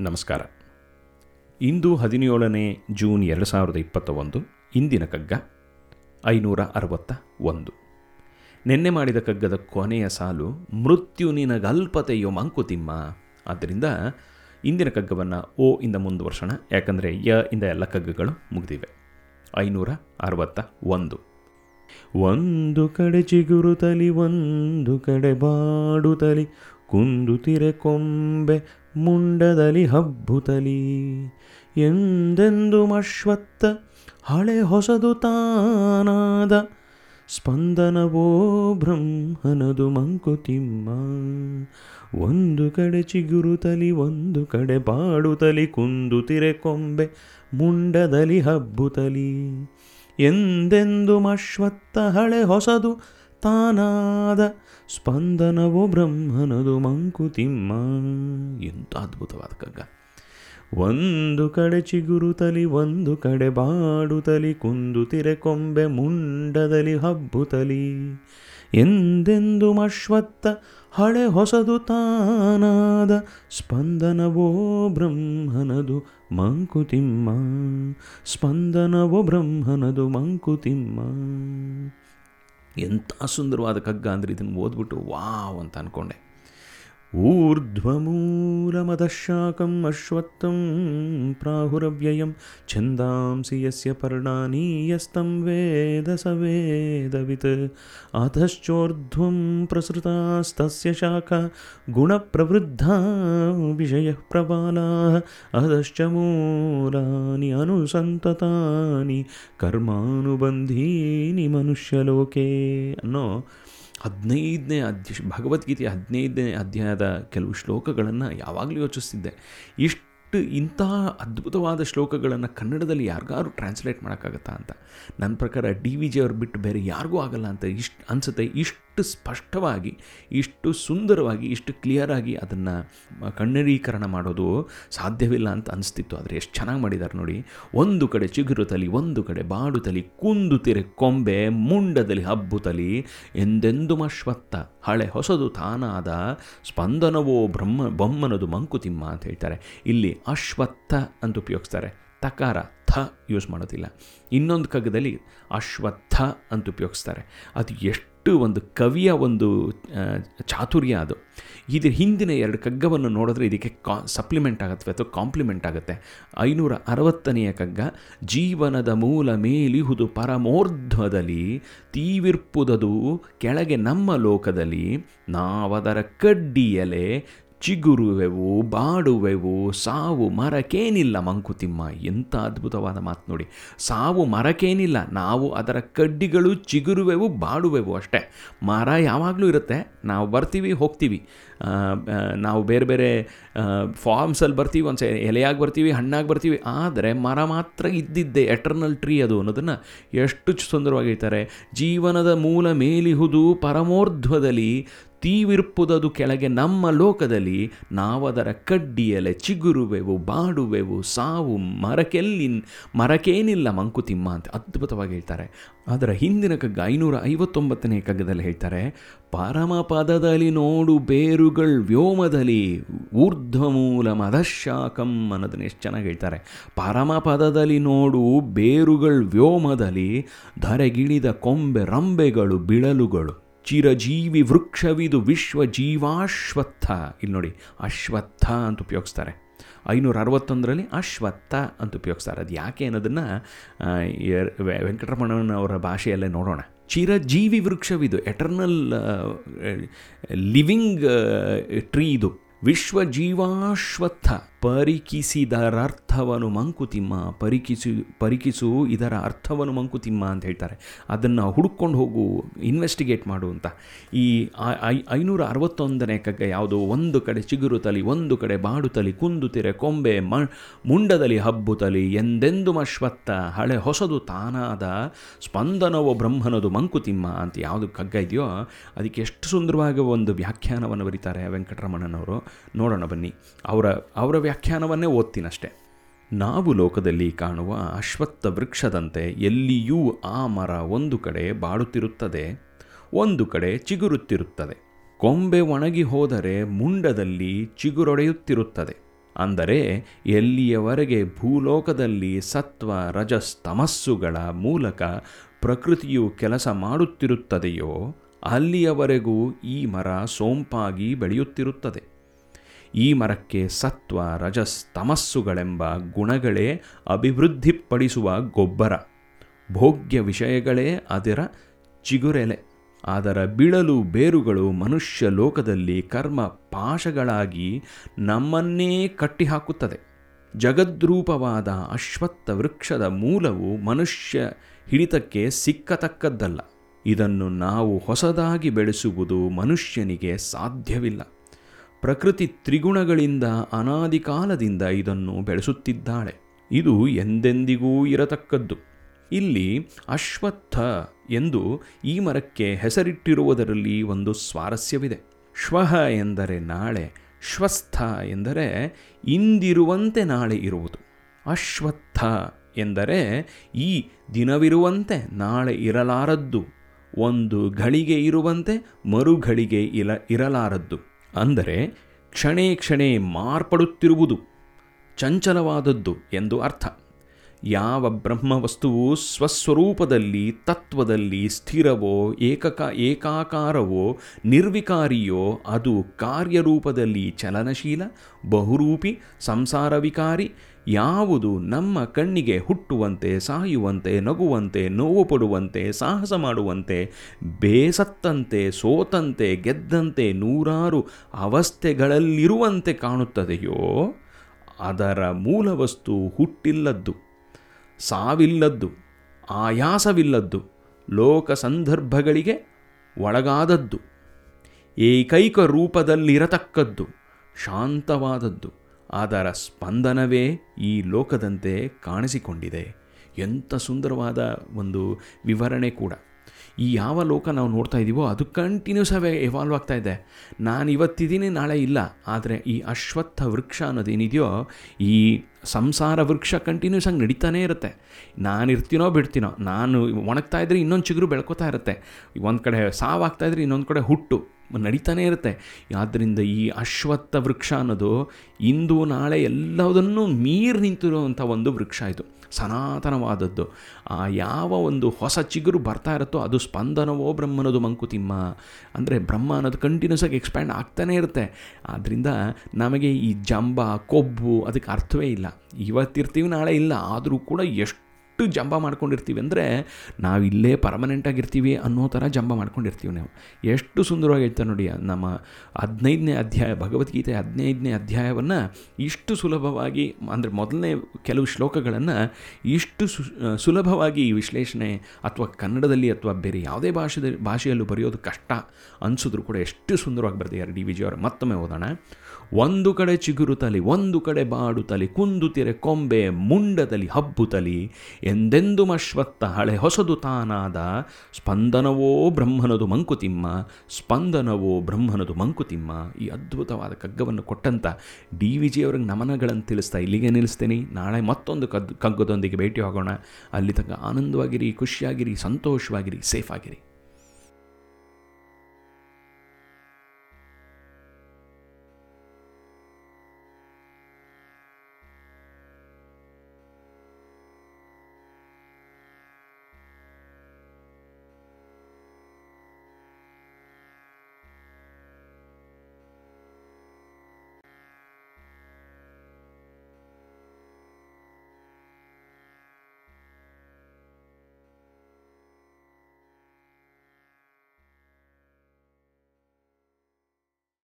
ನಮಸ್ಕಾರ. ಇಂದು ಹದಿನೇಳನೇ ಜೂನ್ ಎರಡು ಸಾವಿರದ ಇಪ್ಪತ್ತ ಒಂದು ಇಂದಿನ ಕಗ್ಗ ಐನೂರ ಅರವತ್ತ ಒಂದು ನಿನ್ನೆ ಮಾಡಿದ ಕಗ್ಗದ ಕೊನೆಯ ಸಾಲು ಮೃತ್ಯು ನಿನಗಲ್ಪತೆಯೋ ಮಂಕುತಿಮ್ಮ. ಆದ್ದರಿಂದ ಇಂದಿನ ಕಗ್ಗವನ್ನು ಓ ಇಂದ ಮುಂದುವರ್ಸೋಣ. ಯಾಕಂದರೆ ಯ ಇಂದ ಎಲ್ಲ ಕಗ್ಗಗಳು ಮುಗಿದಿವೆ. ಐನೂರ ಅರವತ್ತ ಒಂದು ಒಂದು ಕಡೆ ಚಿಗುರುತಲಿ ಒಂದು ಕಡೆ ಬಾಡುತ್ತಲಿ ಕುಂದುತಿರೆ ಕೊಂಬೆ ಮುಂಡದಲ್ಲಿ ಹಬ್ಬುತಲಿ. ಎಂದೆಂದು ಅಶ್ವತ್ಥ ಹಳೆ ಹೊಸದು ತಾನಾದ ಸ್ಪಂದನವೋ ಬ್ರಹ್ಮನದು ಮಂಕುತಿಮ್ಮ. ಒಂದು ಕಡೆ ಚಿಗುರುತಲಿ ಒಂದು ಕಡೆ ಬಾಡುತಲಿ ಕುಂದುತಿರೆ ಕೊಂಬೆ ಮುಂಡದಲಿ ಹಬ್ಬುತಲಿ. ಎಂದೆಂದು ಅಶ್ವತ್ಥ ಹಳೆ ಹೊಸದು ತಾನಾದ ಸ್ಪಂದನವೋ ಬ್ರಹ್ಮನದು ಮಂಕುತಿಮ್ಮ. ಎಂತ ಅದ್ಭುತವಾದ ಕಗ್ಗ. ಒಂದು ಕಡೆ ಚಿಗುರುತಲಿ ಒಂದು ಕಡೆ ಬಾಡುತಲಿ ಕುಂದುತಿರೆ ಕೊಂಬೆ ಮುಂಡದಲ್ಲಿ ಹಬ್ಬುತಲಿ ಎಂದೆಂದು ಅಶ್ವತ್ಥ ಹಳೆ ಹೊಸದು ತಾನಾದ ಸ್ಪಂದನವೋ ಬ್ರಹ್ಮನದು ಮಂಕುತಿಮ್ಮ. ಸ್ಪಂದನವೋ ಬ್ರಹ್ಮನದು ಮಂಕುತಿಮ್ಮ. ಎಂಥ ಸುಂದರವಾದ ಕಗ್ಗ ಅಂದರೆ ಇದನ್ನು ಓದ್ಬಿಟ್ಟು ವಾವ್ ಅಂತ ಅಂದ್ಕೊಂಡೆ ऊर्ध्वमूलमधः शाकम् अश्वत्थं प्राहुरव्ययं छन्दांसि यस्य पर्णानी यस्तं स वेदवित्। अधश्चोर्ध्वं प्रसृतास्तस्य शाखा गुणप्रवृद्धा विषयः प्रबालाः। अधश्च मूलानि अनुसन्ततानि कर्मानुबन्धीनि मनुष्यलोके। नो। ಹದಿನೈದನೇ ಅಧ್ಯ, ಭಗವದ್ಗೀತೆಯ ಹದಿನೈದನೇ ಅಧ್ಯಾಯದ ಕೆಲವು ಶ್ಲೋಕಗಳನ್ನು ಯಾವಾಗಲೂ ಯೋಚಿಸ್ತಿದ್ದೆ. ಇಷ್ಟು ಇಂತಹ ಅದ್ಭುತವಾದ ಶ್ಲೋಕಗಳನ್ನು ಕನ್ನಡದಲ್ಲಿ ಯಾರಿಗಾರು ಟ್ರಾನ್ಸ್ಲೇಟ್ ಮಾಡೋಕ್ಕಾಗತ್ತಾ ಅಂತ. ನನ್ನ ಪ್ರಕಾರ ಡಿ ವಿ ಜಿ ಅವ್ರು ಬಿಟ್ಟು ಬೇರೆ ಯಾರಿಗೂ ಆಗಲ್ಲ ಅಂತ ಇಷ್ಟು ಅನಿಸುತ್ತೆ, ಇಷ್ಟು ಸ್ಪಷ್ಟವಾಗಿ, ಇಷ್ಟು ಸುಂದರವಾಗಿ, ಇಷ್ಟು ಕ್ಲಿಯರಾಗಿ ಅದನ್ನು ಕಣ್ಣರೀಕರಣ ಮಾಡೋದು ಸಾಧ್ಯವಿಲ್ಲ ಅಂತ ಅನಿಸ್ತಿತ್ತು. ಆದರೆ ಎಷ್ಟು ಚೆನ್ನಾಗಿ ಮಾಡಿದ್ದಾರೆ ನೋಡಿ. ಒಂದು ಕಡೆ ಚಿಗುರು ತಲಿ, ಒಂದು ಕಡೆ ಬಾಡು ತಲಿ, ಕುಂದು ತಿರೆ, ಕೊಂಬೆ, ಮುಂಡದಲ್ಲಿ ತಲಿ, ಎಂದೆಂದು ಮಶ್ವತ್ತ, ಹಳೆ ಹೊಸದು ತಾನಾದ ಸ್ಪಂದನವೋ ಬ್ರಹ್ಮ, ಬೊಮ್ಮನದು ಮಂಕುತಿಮ್ಮ ಅಂತ ಹೇಳ್ತಾರೆ. ಇಲ್ಲಿ ಅಶ್ವತ್ಥ ಅಂತ ಉಪಯೋಗಿಸ್ತಾರೆ. ತಕಾರ. ಥ ಯೂಸ್ ಮಾಡೋದಿಲ್ಲ. ಇನ್ನೊಂದು ಕಗ್ಗದಲ್ಲಿ ಅಶ್ವತ್ಥ ಅಂತ ಉಪಯೋಗಿಸ್ತಾರೆ. ಅದು ಎಷ್ಟು ಒಂದು ಕವಿಯ ಒಂದು ಚಾತುರ್ಯ ಅದು. ಇದ್ರ ಹಿಂದಿನ ಎರಡು ಕಗ್ಗವನ್ನು ನೋಡಿದ್ರೆ ಇದಕ್ಕೆ ಕಾ ಸಪ್ಲಿಮೆಂಟ್ ಆಗುತ್ತೆ, ಅಥವಾ ಕಾಂಪ್ಲಿಮೆಂಟ್ ಆಗುತ್ತೆ. ಐನೂರ ಅರವತ್ತನೆಯ ಕಗ್ಗ, ಜೀವನದ ಮೂಲ ಮೇಲಿಹುದು ಪರಮೋರ್ಧ್ವದಲ್ಲಿ, ತೀವಿರ್ಪುದದು ಕೆಳಗೆ ನಮ್ಮ ಲೋಕದಲ್ಲಿ, ನಾವದರ ಕಡ್ಡಿಯಲೆ ಚಿಗುರುವೆವು, ಬಾಡುವೆವು, ಸಾವು ಮರಕ್ಕೇನಿಲ್ಲ ಮಂಕುತಿಮ್ಮ. ಎಂಥ ಅದ್ಭುತವಾದ ಮಾತು ನೋಡಿ. ಸಾವು ಮರಕ್ಕೇನಿಲ್ಲ ನಾವು ಅದರ ಕಡ್ಡಿಗಳು ಚಿಗುರುವೆವು, ಬಾಡುವೆವು ಅಷ್ಟೇ. ಮರ ಯಾವಾಗಲೂ ಇರುತ್ತೆ. ನಾವು ಬರ್ತೀವಿ, ಹೋಗ್ತೀವಿ. ನಾವು ಬೇರೆ ಬೇರೆ ಫಾರ್ಮ್ಸಲ್ಲಿ ಬರ್ತೀವಿ ಒಂದು ಎಲೆಯಾಗಿ ಬರ್ತೀವಿ, ಹಣ್ಣಾಗಿ ಬರ್ತೀವಿ. ಆದರೆ ಮರ ಮಾತ್ರ ಇದ್ದಿದ್ದೆ, ಎಟರ್ನಲ್ ಟ್ರೀ ಅದು ಅನ್ನೋದನ್ನು ಎಷ್ಟು ಸುಂದರವಾಗಿ ಹೇಳ್ತಾರೆ. ಜೀವನದ ಮೂಲ ಮೇಲಿಹುದು ಪರಮೋರ್ಧ್ವದಲ್ಲಿ ತೀವಿರ್ಪುದದು ಕೆಳಗೆ ನಮ್ಮ ಲೋಕದಲ್ಲಿ ನಾವದರ ಕಡ್ಡಿಯಲೆ ಚಿಗುರುವೆವು, ಬಾಡುವೆವು, ಸಾವು ಮರಕೆಲ್ಲಿ ಮರಕೇನಿಲ್ಲ ಮಂಕುತಿಮ್ಮ ಅಂತ ಅದ್ಭುತವಾಗಿ ಹೇಳ್ತಾರೆ. ಅದರ ಹಿಂದಿನ ಕಗ್ಗ ಐನೂರ ಐವತ್ತೊಂಬತ್ತನೇ ಕಗ್ಗದಲ್ಲಿ ಹೇಳ್ತಾರೆ ಪರಮ ಪದದಲ್ಲಿ ನೋಡು ಬೇರುಗಳು ವ್ಯೋಮದಲ್ಲಿ ಊರ್ಧ್ವಮೂಲ ಮದಶಾಕಂ ಅನ್ನೋದನ್ನ ಎಷ್ಟು ಚೆನ್ನಾಗಿ ಹೇಳ್ತಾರೆ. ಪರಮ ಪದದಲ್ಲಿ ನೋಡು ಬೇರುಗಳು ವ್ಯೋಮದಲ್ಲಿ, ಧರೆಗಿಳಿದ ಕೊಂಬೆ ರಂಬೆಗಳು, ಬಿಳಲುಗಳು ಚಿರಜೀವಿ ವೃಕ್ಷವಿದು ವಿಶ್ವ ಜೀವಾಶ್ವತ್ಥ ಇಲ್ಲಿ ನೋಡಿ, ಅಶ್ವತ್ಥ ಅಂತ ಉಪಯೋಗಿಸ್ತಾರೆ. ಐನೂರ ಅರವತ್ತೊಂದರಲ್ಲಿ ಅಶ್ವತ್ಥ ಅಂತ ಉಪಯೋಗಿಸ್ತಾರೆ. ಅದು ಯಾಕೆ ಅನ್ನೋದನ್ನು ವೆಂಕಟರಮಣನವರ ಭಾಷೆಯಲ್ಲೇ ನೋಡೋಣ. ಚಿರಜೀವಿ ವೃಕ್ಷವಿದು ಎಟರ್ನಲ್ ಲಿವಿಂಗ್ ಟ್ರೀ ಇದು. ವಿಶ್ವ ಜೀವಾಶ್ವತ್ಥ ಪರಿಕಿಸಿದರ ಅರ್ಥವನ್ನು ಮಂಕುತಿಮ್ಮ, ಪರಿಕಿಸು ಪರಿಕಿಸು ಇದರ ಅರ್ಥವನ್ನು ಮಂಕುತಿಮ್ಮ ಅಂತ ಹೇಳ್ತಾರೆ. ಅದನ್ನು ಹುಡುಕೊಂಡು ಹೋಗು ಇನ್ವೆಸ್ಟಿಗೇಟ್ ಮಾಡು ಅಂತ. ಈ ಐನೂರ ಅರವತ್ತೊಂದನೇ ಕಗ್ಗ ಯಾವುದು ಒಂದು ಕಡೆ ಚಿಗುರು ತಲಿ, ಒಂದು ಕಡೆ ಬಾಡು ತಲಿ ಕುಂದುತಿರೆ ಕೊಂಬೆ, ಮ, ಮುಂಡದಲ್ಲಿ ತಲಿ ಎಂದೆಂದು ಮಶ್ವತ್ತ, ಹಳೆ ಹೊಸದು ತಾನಾದ ಸ್ಪಂದನವೋ ಬ್ರಹ್ಮನದು ಮಂಕುತಿಮ್ಮ ಅಂತ ಯಾವುದು ಕಗ್ಗ ಇದೆಯೋ, ಅದಕ್ಕೆ ಎಷ್ಟು ಸುಂದರವಾಗಿ ಒಂದು ವ್ಯಾಖ್ಯಾನವನ್ನು ಬರೀತಾರೆ ವೆಂಕಟರಮಣನವರು. ನೋಡೋಣ ಬನ್ನಿ. ಅವರ ಅವರ ವ್ಯಾಖ್ಯಾನವನ್ನೇ ಓದ್ತೀನಷ್ಟೆ. ನಾವು ಲೋಕದಲ್ಲಿ ಕಾಣುವ ಅಶ್ವತ್ಥ ವೃಕ್ಷದಂತೆ ಎಲ್ಲಿಯೂ ಆ ಮರ ಒಂದು ಕಡೆ ಬಾಡುತ್ತಿರುತ್ತದೆ ಒಂದು ಕಡೆ ಚಿಗುರುತ್ತಿರುತ್ತದೆ. ಕೊಂಬೆ ಒಣಗಿ ಹೋದರೆ ಮುಂಡದಲ್ಲಿ ಚಿಗುರೊಡೆಯುತ್ತಿರುತ್ತದೆ. ಅಂದರೆ ಎಲ್ಲಿಯವರೆಗೆ ಭೂಲೋಕದಲ್ಲಿ ಸತ್ವ, ರಜಸ್, ತಮಸ್ಸುಗಳ ಮೂಲಕ ಪ್ರಕೃತಿಯು ಕೆಲಸ ಮಾಡುತ್ತಿರುತ್ತದೆಯೋ, ಅಲ್ಲಿಯವರೆಗೂ ಈ ಮರ ಸೋಂಪಾಗಿ ಬೆಳೆಯುತ್ತಿರುತ್ತದೆ. ಈ ಮರಕ್ಕೆ ಸತ್ವ, ರಜಸ್, ತಮಸ್ಸುಗಳೆಂಬ ಗುಣಗಳೇ ಅಭಿವೃದ್ಧಿಪಡಿಸುವ ಗೊಬ್ಬರ. ಭೋಗ್ಯ ವಿಷಯಗಳೇ ಅದರ ಚಿಗುರೆಲೆ. ಅದರ ಬಿಳಲು ಬೇರುಗಳು ಮನುಷ್ಯ ಲೋಕದಲ್ಲಿ ಕರ್ಮ ಪಾಶಗಳಾಗಿ ನಮ್ಮನ್ನೇ ಕಟ್ಟಿಹಾಕುತ್ತದೆ. ಜಗದ್ರೂಪವಾದ ಅಶ್ವತ್ಥ ವೃಕ್ಷದ ಮೂಲವು ಮನುಷ್ಯ ಹಿಡಿತಕ್ಕೆ ಸಿಕ್ಕತಕ್ಕದ್ದಲ್ಲ. ಇದನ್ನು ನಾವು ಹೊಸದಾಗಿ ಬೆಳೆಸುವುದು ಮನುಷ್ಯನಿಗೆ ಸಾಧ್ಯವಿಲ್ಲ. ಪ್ರಕೃತಿ ತ್ರಿಗುಣಗಳಿಂದ ಅನಾದಿ ಕಾಲದಿಂದ ಇದನ್ನು ಬೆಳೆಸುತ್ತಿದ್ದಾಳೆ. ಇದು ಎಂದೆಂದಿಗೂ ಇರತಕ್ಕದ್ದು. ಇಲ್ಲಿ ಅಶ್ವತ್ಥ ಎಂದು ಈ ಮರಕ್ಕೆ ಹೆಸರಿಟ್ಟಿರುವುದರಲ್ಲಿ ಒಂದು ಸ್ವಾರಸ್ಯವಿದೆ. ಶ್ವಃ ಎಂದರೆ ನಾಳೆ, ಶ್ವಸ್ಥ ಎಂದರೆ ಇಂದಿರುವಂತೆ ನಾಳೆ ಇರುವುದು. ಅಶ್ವತ್ಥ ಎಂದರೆ ಈ ದಿನವಿರುವಂತೆ ನಾಳೆ ಇರಲಾರದ್ದು. ಒಂದು ಘಳಿಗೆ ಇರುವಂತೆ ಮರುಘಳಿಗೆ ಇಲ, ಇರಲಾರದ್ದು. ಅಂದರೆ ಕ್ಷಣೇ ಕ್ಷಣೇ ಮಾರ್ಪಡುತ್ತಿರುವುದು ಚಂಚಲವಾದದ್ದು ಎಂದು ಅರ್ಥ. ಯಾವ ಬ್ರಹ್ಮವಸ್ತುವು ಸ್ವಸ್ವರೂಪದಲ್ಲಿ ತತ್ವದಲ್ಲಿ ಸ್ಥಿರವೋ ಏಕಕ ಏಕಾಕಾರವೋ ನಿರ್ವಿಕಾರಿಯೋ ಅದು ಕಾರ್ಯರೂಪದಲ್ಲಿ ಚಲನಶೀಲ, ಬಹುರೂಪಿ ಸಂಸಾರ ವಿಕಾರಿ ಯಾವುದು ನಮ್ಮ ಕಣ್ಣಿಗೆ ಹುಟ್ಟುವಂತೆ, ಸಾಯುವಂತೆ, ನಗುವಂತೆ, ನೋವು ಪಡುವಂತೆ, ಸಾಹಸ ಮಾಡುವಂತೆ, ಬೇಸತ್ತಂತೆ, ಸೋತಂತೆ, ಗೆದ್ದಂತೆ ನೂರಾರು ಅವಸ್ಥೆಗಳಲ್ಲಿರುವಂತೆ ಕಾಣುತ್ತದೆಯೋ, ಅದರ ಮೂಲವಸ್ತು ಹುಟ್ಟಿಲ್ಲದ್ದು, ಸಾವಿಲ್ಲದ್ದು, ಆಯಾಸವಿಲ್ಲದ್ದು ಲೋಕ ಸಂದರ್ಭಗಳಿಗೆ ಒಳಗಾದದ್ದು, ಏಕೈಕ ರೂಪದಲ್ಲಿರತಕ್ಕದ್ದು, ಶಾಂತವಾದದ್ದು. ಅದರ ಸ್ಪಂದನವೇ ಈ ಲೋಕದಂತೆ ಕಾಣಿಸಿಕೊಂಡಿದೆ. ಎಂಥ ಸುಂದರವಾದ ಒಂದು ವಿವರಣೆ ಕೂಡ. ಈ ಯಾವ ಲೋಕ ನಾವು ನೋಡ್ತಾ ಇದ್ದೀವೋ ಅದು ಕಂಟಿನ್ಯೂಸ್ ಆಗಿ ಎವಾಲ್ವ್ ಆಗ್ತಾ ಇದೆ. ನಾನು ಇವತ್ತಿದ್ದೀನಿ ನಾಳೆ ಇಲ್ಲ. ಆದರೆ ಈ ಅಶ್ವತ್ಥ ವೃಕ್ಷ ಅನ್ನೋದೇನಿದೆಯೋ, ಈ ಸಂಸಾರ ವೃಕ್ಷ ಕಂಟಿನ್ಯೂಸ್ ಆಗಿ ನಡೀತಾನೇ ಇರುತ್ತೆ. ನಾನು ಇರ್ತೀನೋ ಬಿಡ್ತೀನೋ, ನಾನು ಒಣಗ್ತಾ ಇದ್ರೆ ಇನ್ನೊಂದು ಚಿಗುರು ಬೆಳ್ಕೋತಾ ಇರುತ್ತೆ. ಒಂದು ಕಡೆ ಸಾವಾಗ್ತಾ ಇದ್ರೆ ಇನ್ನೊಂದು ಕಡೆ ಹುಟ್ಟು. ನಡೀತಾನೇ ಇರುತ್ತೆ. ಆದ್ದರಿಂದ ಈ ಅಶ್ವತ್ಥ ವೃಕ್ಷ ಅನ್ನೋದು ಇಂದು ನಾಳೆ ಎಲ್ಲದನ್ನೂ ಮೀರಿ ನಿಂತಿರುವಂಥ ಒಂದು ವೃಕ್ಷ ಇದು. ಸನಾತನವಾದದ್ದು. ಆ ಯಾವ ಒಂದು ಹೊಸ ಚಿಗುರು ಬರ್ತಾ ಇರುತ್ತೋ ಅದು ಸ್ಪಂದನವೋ ಬ್ರಹ್ಮನದು ಮಂಕುತಿಮ್ಮ ಅಂದರೆ ಬ್ರಹ್ಮ ಅನ್ನೋದು ಕಂಟಿನ್ಯೂಸ್ ಆಗಿ ಎಕ್ಸ್ಪ್ಯಾಂಡ್ ಆಗ್ತಾನೇ ಇರುತ್ತೆ. ಆದ್ದರಿಂದ ನಮಗೆ ಈ ಜಂಬ, ಕೊಬ್ಬು ಅದಕ್ಕೆ ಅರ್ಥವೇ ಇಲ್ಲ. ಇವತ್ತಿರ್ತೀವಿ, ನಾಳೆ ಇಲ್ಲ. ಆದರೂ ಕೂಡ ಎಷ್ಟು ಜಂಬ ಮಾಡ್ಕೊಂಡಿರ್ತೀವಿ ಅಂದರೆ ನಾವು ಇಲ್ಲೇ ಪರ್ಮನೆಂಟಾಗಿರ್ತೀವಿ ಅನ್ನೋ ಥರ ಜಂಬ ಮಾಡ್ಕೊಂಡಿರ್ತೀವಿ ನಾವು. ಎಷ್ಟು ಸುಂದರವಾಗಿರ್ತಾರೆ ನೋಡಿ, ನಮ್ಮ ಹದಿನೈದನೇ ಅಧ್ಯಾಯ ಭಗವದ್ಗೀತೆ ಹದಿನೈದನೇ ಅಧ್ಯಾಯವನ್ನು ಇಷ್ಟು ಸುಲಭವಾಗಿ, ಅಂದರೆ ಮೊದಲನೇ ಕೆಲವು ಶ್ಲೋಕಗಳನ್ನು ಇಷ್ಟು ಸುಲಭವಾಗಿ ವಿಶ್ಲೇಷಣೆ ಅಥವಾ ಕನ್ನಡದಲ್ಲಿ ಅಥವಾ ಬೇರೆ ಯಾವುದೇ ಭಾಷೆದ, ಭಾಷೆಯಲ್ಲೂ ಬರೆಯೋದು ಕಷ್ಟ ಅನಿಸಿದ್ರು ಕೂಡ ಎಷ್ಟು ಸುಂದರವಾಗಿ ಬರ್ದಿದ್ದಾರೆ ಡಿ ವಿ ಅವರು. ಮತ್ತೊಮ್ಮೆ ಓದೋಣ. ಒಂದು ಕಡೆ ಚಿಗುರು ತಲೆ, ಒಂದು ಕಡೆ ಬಾಡು ತಲೆ ಕುಂದುತಿರೆ ಕೊಂಬೆ, ಮುಂಡದಲ್ಲಿ ಹಬ್ಬುತ್ತಲಿ ಎಂದೆಂದು ಮಶ್ವತ್ತ ಹಳೆ ಹೊಸದು ತಾನಾದ, ಸ್ಪಂದನವೋ ಬ್ರಹ್ಮನದು ಮಂಕುತಿಮ್ಮ, ಸ್ಪಂದನವೋ ಬ್ರಹ್ಮನದು ಮಂಕುತಿಮ್ಮ. ಈ ಅದ್ಭುತವಾದ ಕಗ್ಗವನ್ನು ಕೊಟ್ಟಂಥ ಡಿ ವಿ ಜಿ ಅವ್ರಿಗೆ ನಮನಗಳನ್ನು ತಿಳಿಸ್ತಾ ಇಲ್ಲಿಗೆ ನಿಲ್ಲಿಸ್ತೇನೆ. ನಾಳೆ ಮತ್ತೊಂದು ಕದ್ದು ಕಗ್ಗದೊಂದಿಗೆ ಭೇಟಿ ಆಗೋಣ. ಅಲ್ಲಿ ತನಕ ಆನಂದವಾಗಿರಿ, ಖುಷಿಯಾಗಿರಿ, ಸಂತೋಷವಾಗಿರಿ ಸೇಫ್ ಆಗಿರಿ